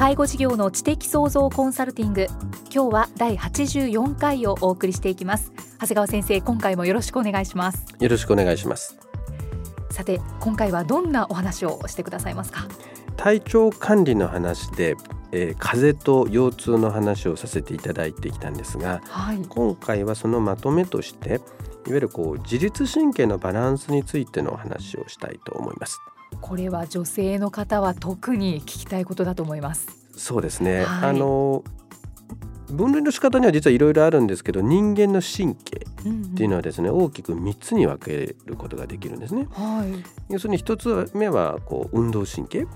介護事業の知的創造コンサルティング。今日は第84回をお送りしていきます。長谷川先生今回もよろしくお願いします。よろしくお願いします。さて今回はどんなお話をしてくださいますか？体調管理の話で、えー、風邪と腰痛の話をさせていただいてきたんですが、はい、今回はそのまとめとしていわゆるこう自律神経のバランスについてのお話をしたいと思いますこれは女性の方は特に聞きたいことだと思います。そうですね、はい、あの分類の仕方には実はいろいろあるんですけど人間の神経っていうのはですね、うんうん、大きく3つに分けることができるんですね。はい、要するに1つ目はこう運動神経。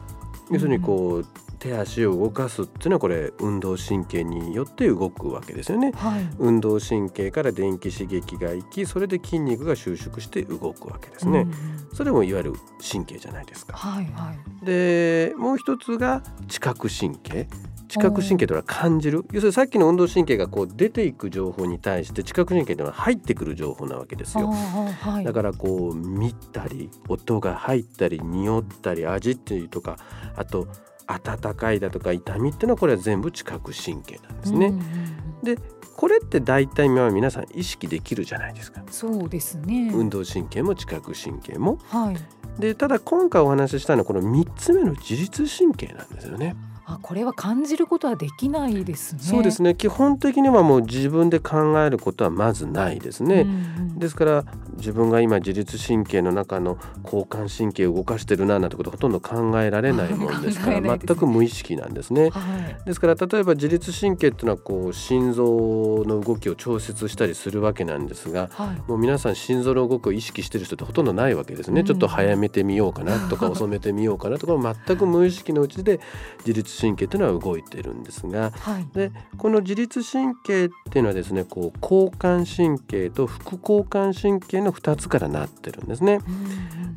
要するにこう、手足を動かすっていうのはこれ運動神経によって動くわけですよね、はい、運動神経から電気刺激がいきそれで筋肉が収縮して動くわけですね、うん、それもいわゆる神経じゃないですか、はいはい、でもう一つが知覚神経。知覚神経というのは感じる。要するにさっきの運動神経がこう出ていく情報に対して知覚神経というのは入ってくる情報なわけですよ、はい、だからこう見たり音が入ったり匂ったり味っていうとかあと温かいだとか痛みっていうのはこれは全部知覚神経なんですね。うんうん、でこれって大体皆さん意識できるじゃないですか。そうですね。運動神経も知覚神経も。はい。でただ今回お話ししたのはこの3つ目の自律神経なんですよね。あこれは感じることはできないですね。そうですね基本的にはもう自分で考えることはまずないですね。うんうん、ですから自分が今自律神経の中の交感神経を動かしてるななんてことほとんど考えられないもんですから 全く無意識なんですね。はい、ですから例えば自律神経っていうのはこう心臓の動きを調節したりするわけなんですが、はい、もう皆さん心臓の動きを意識してる人ってほとんどないわけですね。うん、ちょっと早めてみようかなとか遅めてみようかなとか全く無意識のうちで自律神経というのは動いてるんですが、はい、でこの自律神経っていうのはですねこう交感神経と副交感神経の2つからなってるんですね。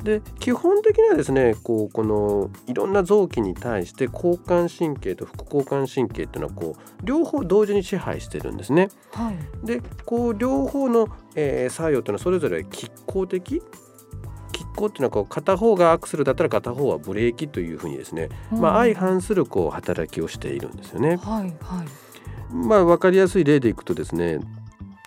で基本的にはですねこうこのいろんな臓器に対して交感神経と副交感神経っていうのはこう両方同時に支配してるんですね。はい、でこう両方の、えー、作用というのはそれぞれ拮抗的行っていうのはこう片方がアクセルだったら片方はブレーキというふうにですね、うん、まあ、相反するこう働きをしているんですよね。はいはいまあ、分かりやすい例でいくとですね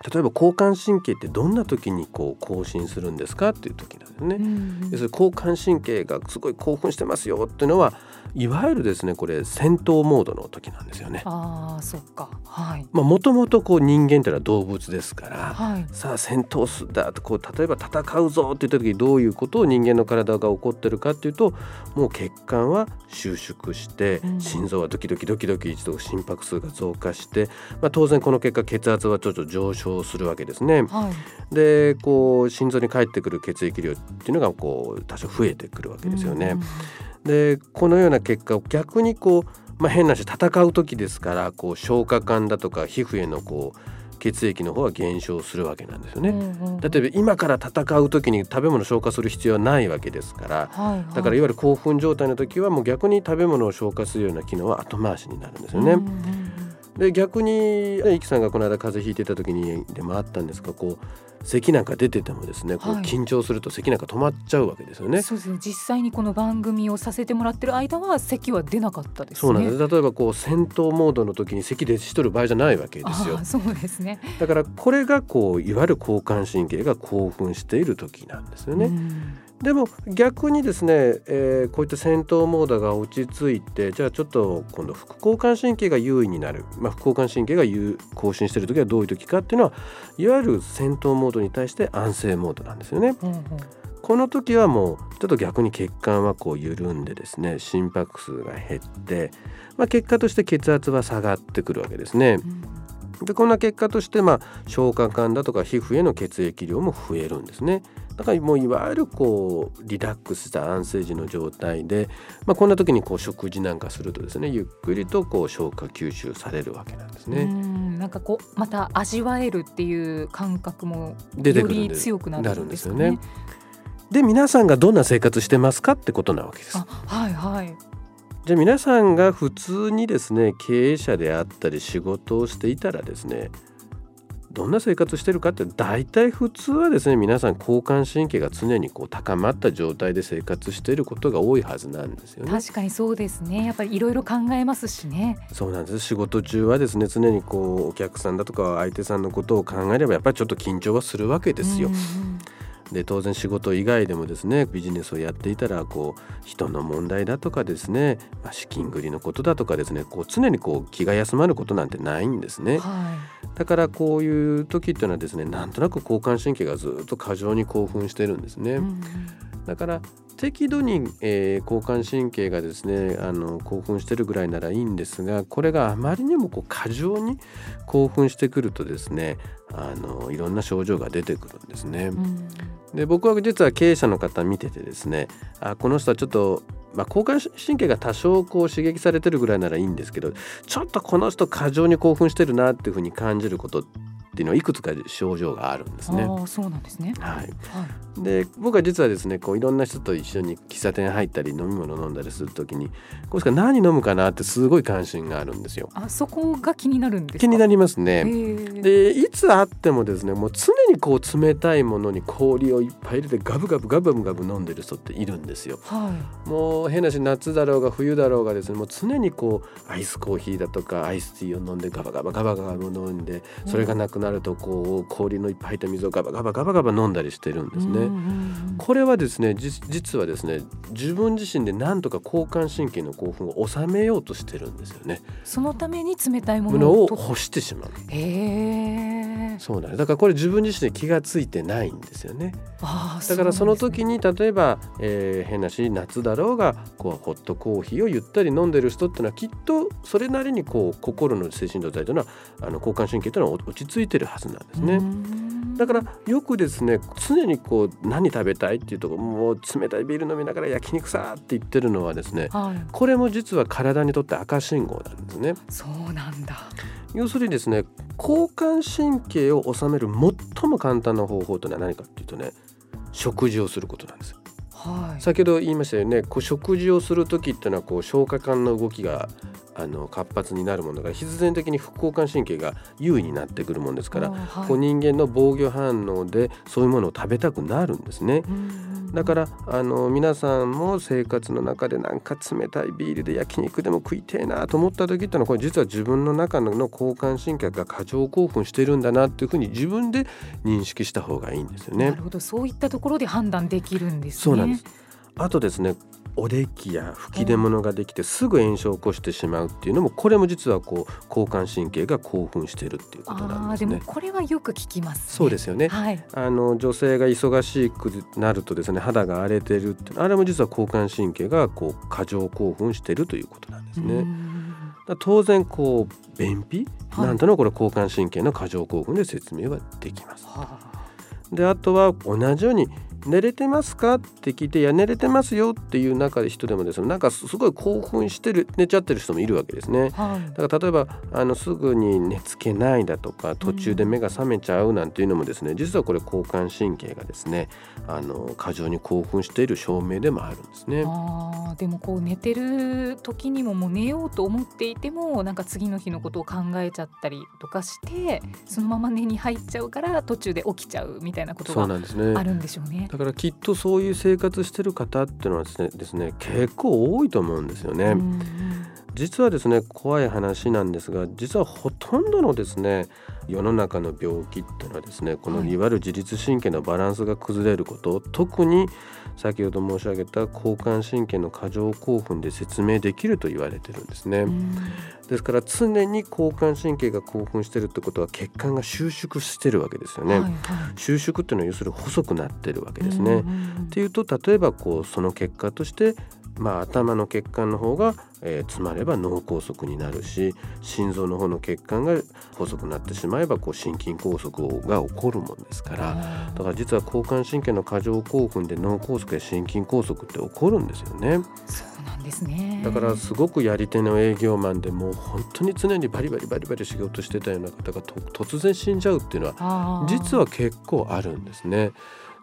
例えば交感神経ってどんな時にこう更新するんですかっていう時なんですね。うん、要するに交感神経がすごい興奮してますよっていうのはいわゆるですねこれ戦闘モードの時なんですよね。ああそっか。はい。まあもともとこう人間というのは動物ですから、はい、さあ戦闘すだとこう例えば戦うぞって言った時にどういうことを人間の体が起こってるかっていうともう血管は収縮して、うん、心臓はドキドキドキドキ一度心拍数が増加して、まあ当然この結果血圧はちょっと上昇するわけですね。はい、でこう心臓に返ってくる血液量っていうのがこう多少増えてくるわけですよね。うんでこのような結果を逆にこう、まあ、変な話戦う時ですからこう消化管だとか皮膚へのこう血液の方は減少するわけなんですよね、うんうん、例えば今から戦う時に食べ物を消化する必要はないわけですから、はいはい、だからいわゆる興奮状態の時はもう逆に食べ物を消化するような機能は後回しになるんですよね。うんうんで逆にイキさんがこの間風邪ひいてた時にでもあったんですがこう咳なんか出ててもですね、こう緊張すると咳なんか止まっちゃうわけですよね。そうですね。実際にこの番組をさせてもらってる間は咳は出なかったです、ね、そうなんです。例えばこう戦闘モードの時に咳でしとる場合じゃないわけですよ。そうですね。だからこれがこういわゆる交感神経が興奮している時なんですよね。でも逆にですね、えー、こういった戦闘モードが落ち着いてじゃあちょっと今度副交感神経が優位になる、まあ、副交感神経が更新している時はどういう時かっていうのはいわゆる戦闘モードに対して安静モードなんですよね。うんうんこの時はもうちょっと逆に血管はこう緩んでですね心拍数が減って、まあ、結果として血圧は下がってくるわけですね。でこんな結果として、まあ、消化管だとか皮膚への血液量も増えるんですね。だからもういわゆるこうリラックスした安静時の状態で、まあ、こんな時にこう食事なんかするとですねゆっくりとこう消化吸収されるわけなんですね。んなんかこうまた味わえるっていう感覚もより強くなるんですよね。で皆さんがどんな生活してますかってことなわけです。はいはいじゃあ皆さんが普通にですね経営者であったり仕事をしていたらですねどんな生活してるかって大体普通はですね皆さん交感神経が常にこう高まった状態で生活していることが多いはずなんですよね。確かにそうですね。やっぱりいろいろ考えますしね。そうなんです。仕事中はですね常にこうお客さんだとか相手さんのことを考えればやっぱりちょっと緊張はするわけですよ、うんうんで当然仕事以外でもですねビジネスをやっていたらこう人の問題だとかですね、まあ、資金繰りのことだとかですねこう常にこう気が休まることなんてないんですね、はい、だからこういう時っていうのはですねなんとなく交感神経がずっと過剰に興奮してるんですね、うん、だから適度に、えー、交感神経がですねあの興奮してるぐらいならいいんですがこれがあまりにもこう過剰に興奮してくるとですねあのいろんな症状が出てくるんですね。うん、で僕は実は経営者の方見ててですねあこの人はちょっとまあ、交感神経が多少こう刺激されてるぐらいならいいんですけどちょっとこの人過剰に興奮してるなっていうふうに感じることっていうのはいくつか症状があるんですね。あそうなんですね、はい、はい、で僕は実はですねこういろんな人と一緒に喫茶店入ったり飲み物飲んだりする時にこれしか何飲むかなってすごい関心があるんですよ。あそこが気になるんです気になりますね。でいつあってもですねもう常にこう冷たいものに氷をいっぱい入れてガブガブガブガブ飲んでる人っているんですよ。はい、もう変なし夏だろうが冬だろうがですねもう常にこうアイスコーヒーだとかアイスティーを飲んでガバガバガバガバ飲んでそれがなくなるとこう氷のいっぱい入った水をガバガバガバガバ飲んだりしてるんですね。これはですね実はですね自分自身で何とか交感神経の興奮を収めようとしてるんですよね。そのために冷たいものを欲してしまう。へそうなんだからこれ自分自身で気が付いてないんですよね。だからその時に例えば、えー、変なし夏だろうがこうホットコーヒーをゆったり飲んでる人っていうのはきっとそれなりにこう心の精神状態というのはあの交感神経というのは落ち着いてるはずなんですね。だからよくですね常にこう何食べたいっていうとこもう冷たいビール飲みながら焼肉さって言ってるのはですね、はい、これも実は体にとって赤信号なんですね。そうなんだ要するにですね交感神経を収める最も簡単な方法というのは何かっていうとね食事をすることなんです。はい、先ほど言いましたよねこう食事をする時っていうのはこう消化管の動きがあの活発になるものが必然的に副交感神経が優位になってくるものですから、はい、こう人間の防御反応でそういうものを食べたくなるんですね。だからあの皆さんも生活の中でなんか冷たいビールで焼肉でも食いてえなと思った時ってのはこれ実は自分の中の交感神経が過剰興奮してるんだなっていうふうに自分で認識した方がいいんですよね。なるほど。そういったところで判断できるんです、ね、そうなんです。あとですねおできや吹き出物ができてすぐ炎症を起こしてしまうっていうのもこれも実はこう交感神経が興奮しているっていうことなんですね。でもこれはよく聞きます、ね、そうですよね。はい、あの女性が忙しくなるとですね肌が荒れてるってあれも実は交感神経がこう過剰興奮しているということなんですね。当然こう便秘、はい、なんとのこれ交感神経の過剰興奮で説明はできます。はあ、であとは同じように寝れてますか？って聞いていや寝れてますよっていう中で人でもですねなんかすごい興奮してる寝ちゃってる人もいるわけですね、はい、だから例えばあのすぐに寝つけないだとか途中で目が覚めちゃうなんていうのもですね、うん、実はこれ交感神経がですねあの過剰に興奮している証明でもあるんですね。あでもこう寝てる時にももう寝ようと思っていてもなんか次の日のことを考えちゃったりとかしてそのまま寝に入っちゃうから途中で起きちゃうみたいなことがあるんでしょうね。だからきっとそういう生活してる方っていうのはですねですね結構多いと思うんですよね。実はですね怖い話なんですが実はほとんどのですね世の中の病気っていうのはですねこのいわゆる自律神経のバランスが崩れること、特に先ほど申し上げた交感神経の過剰興奮で説明できると言われてるんですね。ですから常に交感神経が興奮してるってことは血管が収縮してるわけですよね。はいはい、収縮っていうのは要するに細くなってるわけですね。っていうと例えばこうその結果としてまあ、頭の血管の方が、えー、詰まれば脳梗塞になるし心臓の方の血管が細くなってしまえばこう心筋梗塞が起こるもんですからだから実は交感神経の過剰興奮で脳梗塞や心筋梗塞って起こるんですよね。そうなんですねだからすごくやり手の営業マンでもう本当に常にバリバリバリバリ仕事してたような方が突然死んじゃうっていうのは実は結構あるんですね。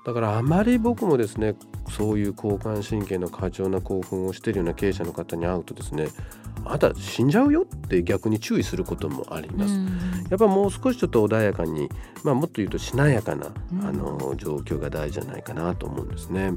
だからあまり僕もですねそういう交感神経の過剰な興奮をしているような経営者の方に会うとですねあなた死んじゃうよって逆に注意することもあります。やっぱもう少しちょっと穏やかに、まあ、もっと言うとしなやかな、あの状況が大事じゃないかなと思うんですね。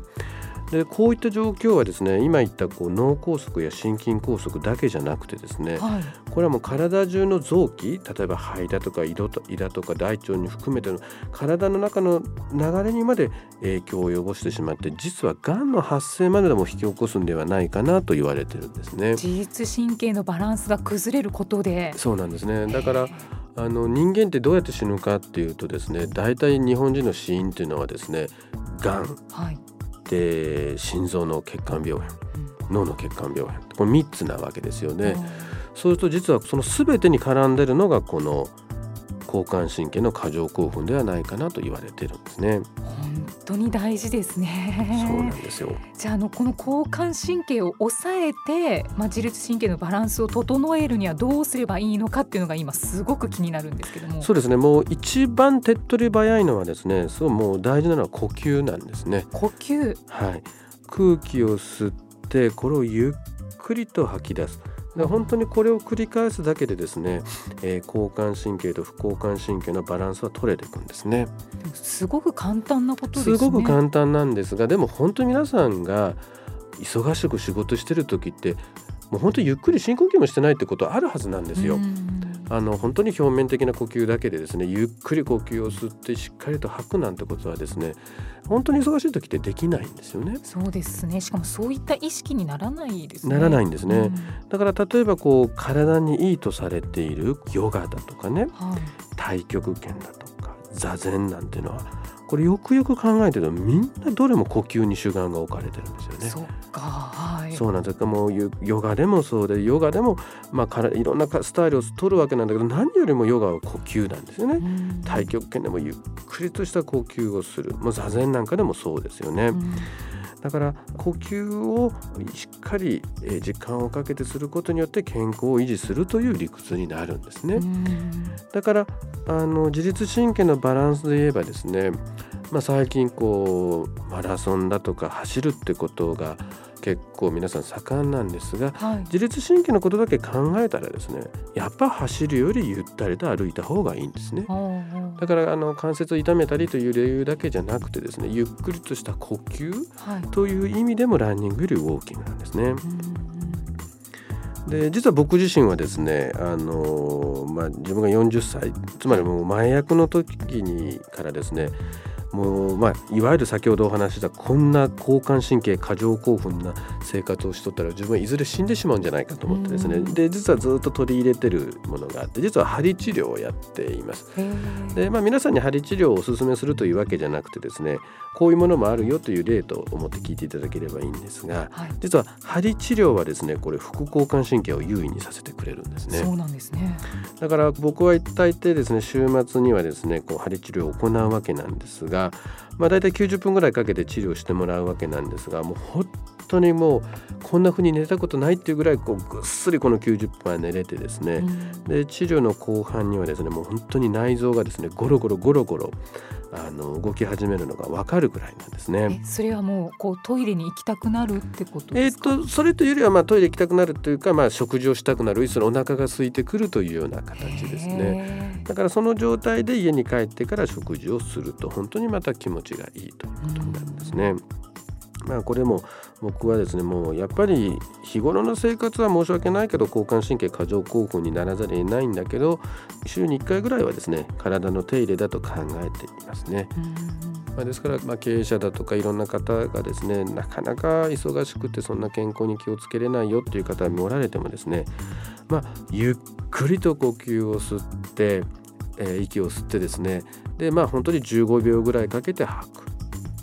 でこういった状況はですね今言ったこう脳梗塞や心筋梗塞だけじゃなくてですね、はい、これはもう体中の臓器例えば肺だとか胃だとか大腸に含めての体の中の流れにまで影響を及ぼしてしまって実はがんの発生まででも引き起こすんではないかなと言われてるんですね。自律神経のバランスが崩れることで。そうなんですね。だからあの人間ってどうやって死ぬかっていうとですね大体日本人の死因っていうのはですねがん、はい、で心臓の血管病変、脳の血管病変これ3つなわけですよね。そうすると実はその全てに絡んでるのがこの交感神経の過剰興奮ではないかなと言われてるんですね。本当に大事ですね。そうなんですよ。じゃああのこの交感神経を抑えて、まあ、自律神経のバランスを整えるにはどうすればいいのかっていうのが今すごく気になるんですけども。そうですね。もう一番手っ取り早いのはですね、そうもう大事なのは呼吸なんですね。呼吸。はい。空気を吸ってこれをゆっくりと吐き出す。で本当にこれを繰り返すだけでですね、えー、交感神経と副交感神経のバランスは取れていくんですね。すごく簡単なことですね。すごく簡単なんですがでも本当に皆さんが忙しく仕事してる時ってもう本当にゆっくり深呼吸もしてないってことあるはずなんですよ。あの本当に表面的な呼吸だけでですねゆっくり呼吸を吸ってしっかりと吐くなんてことはですね本当に忙しい時ってできないんですよね。そうですね。しかもそういった意識にならないですね。ならないんですね。うん、だから例えばこう体にいいとされているヨガだとかね、はい、太極拳だとか座禅なんていうのはこれよくよく考えてるとみんなどれも呼吸に主眼が置かれてるんですよね。そか、はい、そうなんです。かもうヨガでもそうでヨガでも、まあ、からいろんなスタイルを取るわけなんだけど何よりもヨガは呼吸なんですよね。太極拳でもゆっくりとした呼吸をする。もう座禅なんかでもそうですよね。だから呼吸をしっかり時間をかけてすることによって健康を維持するという理屈になるんですね。だからあの自律神経のバランスで言えばですね、まあ、最近こうマラソンだとか走るってことが結構皆さん盛んなんですが、はい、自律神経のことだけ考えたらですねやっぱ走るよりゆったりと歩いた方がいいんですね。だからあの関節を痛めたりという理由だけじゃなくてですねゆっくりとした呼吸という意味でもランニングよりウォーキングなんですね。で実は僕自身はですね、あのまあ、自分が40歳つまりもう前役の時にからですねもうまあいわゆる先ほどお話したこんな交感神経過剰興奮な生活をしとったら自分はいずれ死んでしまうんじゃないかと思ってですね。で実はずっと取り入れてるものがあって実は針治療をやっています。でまあ皆さんに針治療をおすすめするというわけじゃなくてですねこういうものもあるよという例と思って聞いていただければいいんですが、はい、実は針治療はですねこれ副交感神経を優位にさせてくれるんですね。そうなんですね。だから僕は一体てですね週末にはですねこう針治療を行うわけなんですがまあ、大体90分ぐらいかけて治療してもらうわけなんですがもう本当にもうこんな風に寝たことないっていうぐらいこうぐっすりこの90分は寝れてですね、うん、で治療の後半にはですねもう本当に内臓がですねゴロゴロゴロゴロあの動き始めるのがわかるぐらいなんですね。それはもうこうトイレに行きたくなるってことえっ、とそれというよりはまあトイレ行きたくなるというかまあ食事をしたくなるそのお腹が空いてくるというような形ですね。だからその状態で家に帰ってから食事をすると本当にまた気持ちがいいということになるんですね。まあ、これも僕はですねもうやっぱり日頃の生活は申し訳ないけど交感神経過剰興奮にならざるを得ないんだけど週に1回ぐらいはですね体の手入れだと考えていますね。まあ、ですから、まあ、経営者だとかいろんな方がですねなかなか忙しくてそんな健康に気をつけれないよっていう方がおられてもですね、まあ、ゆっくりと呼吸を吸って、えー、息を吸ってですねでまあ本当に15秒ぐらいかけて吐く。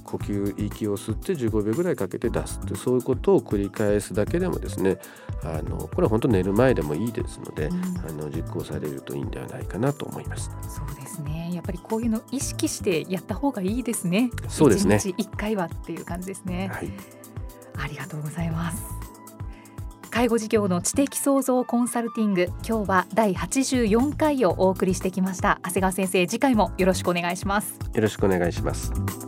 呼吸息を吸って15秒ぐらいかけて出す。ってそういうことを繰り返すだけでもですねあのこれは本当寝る前でもいいですので、うん、あの実行されるといいんではないかなと思います。そうですね。やっぱりこういうの意識してやった方がいいですね。そうですね。1日1回はっていう感じですね、はい、ありがとうございます。介護事業の知的創造コンサルティング今日は第84回をお送りしてきました。長谷川先生次回もよろしくお願いします。よろしくお願いします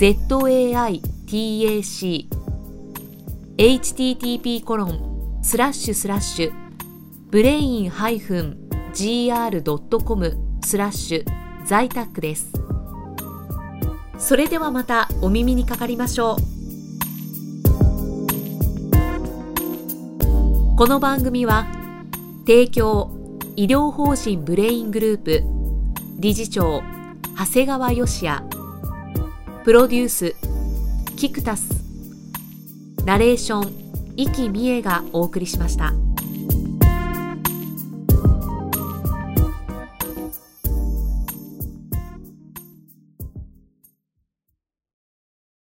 ZAITAC http コロンスラッシュスラッシュブレイン -gr.com スラッシュ在宅です。それではまたお耳にかかりましょう。この番組は提供医療法人ブレイングループ理事長長谷川義也プロデュースキクタスナレーション生きみえがお送りしました。